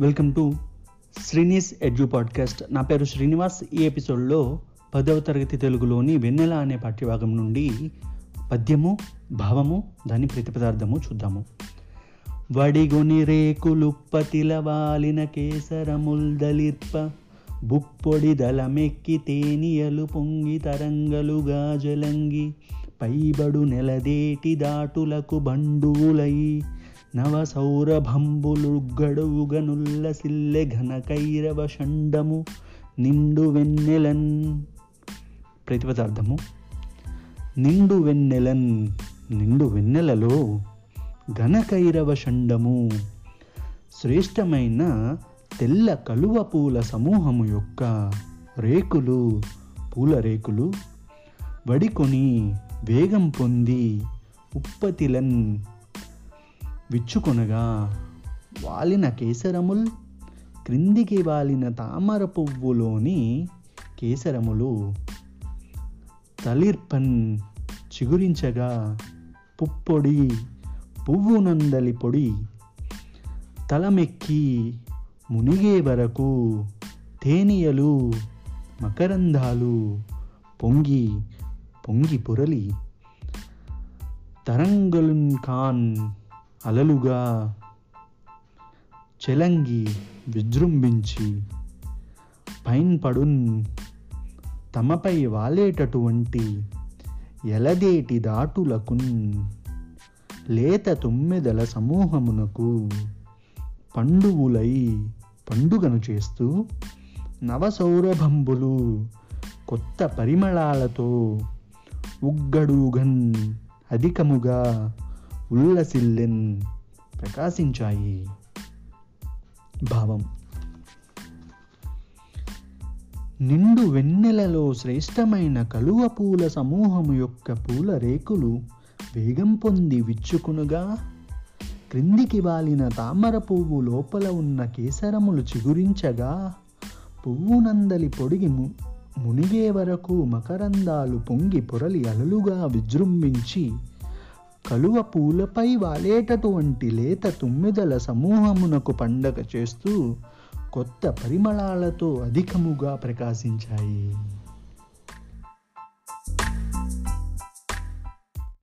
Welcome to Srini's edu podcast. నా పేరు శ్రీనివాస్. ఈ ఎపిసోడ్లో పదవ తరగతి తెలుగులోని వెన్నెల అనే పాఠ్యభాగం నుండి పద్యము భావము దాని ప్రతిపదార్థము చూద్దాము. వడిగొని రేకులుప్పతిల వాలిన కేసరముల్దలిర్ప బుప్పొడి దళమెక్కి తేనియలు పొంగి తరంగలుగా జలంగి పైబడు నెలదేటి దాటులకు బండులై నవ సౌరభంబులుగ్గడుగనుల్ల సిల్లె ఘన కైరవ షండము నిండు వెన్నెలన్. ప్రతిపదార్థము నిండు వెన్నెలన్ నిండు వెన్నెలలో ఘనకైరవ షండము. శ్రేష్టమైన తెల్ల కలువ పూల సమూహము యొక్క రేకులు పూల రేకులు వడికొని వేగం పొంది ఉప్పతిలన్. విచ్చుకొనగా వాలిన కేసరముల్ క్రిందికి వాలిన తామర పువ్వులోని కేసరములు తలిర్పన్ చిగురించగా పుప్పొడి పువ్వు నందలి పొడి తలమెక్కి మునిగే వరకు తేనియలు మకరంధాలు పొంగి పొంగి పొరలి తరంగలున్ ఖాన్ అలలుగా చెలంగి విజృంభించి పైన్ పడున్ తమపై వాలేటటువంటి ఎలదేటి దాటులకున్ లేత తొమ్మిదల సమూహమునకు పండువులై పండుగను చేస్తూ నవసౌరభంబులు కొత్త పరిమళాలతో ఉగ్గడుగన్ అధికముగా ఉల్లసిల్లెన్ ప్రకాశించాయి. భావం. నిండు వెన్నెలలో శ్రేష్టమైన కలువ పూల సమూహము యొక్క పూల రేకులు వేగం పొంది విచ్చుకునుగా క్రిందికి వాలిన తామర పువ్వు లోపల ఉన్న కేసరములు చిగురించగా పువ్వు నందలి పొడిగి ము మునిగే వరకు మకరందాలు పొంగి పొరలి అలలుగా విజృంభించి కలువ పూలపై వాలేటటువంటి లేత తుమ్మిదల సమూహమునకు పండగ చేస్తూ కొత్త పరిమళాలతో అధికముగా ప్రకాశించాయి.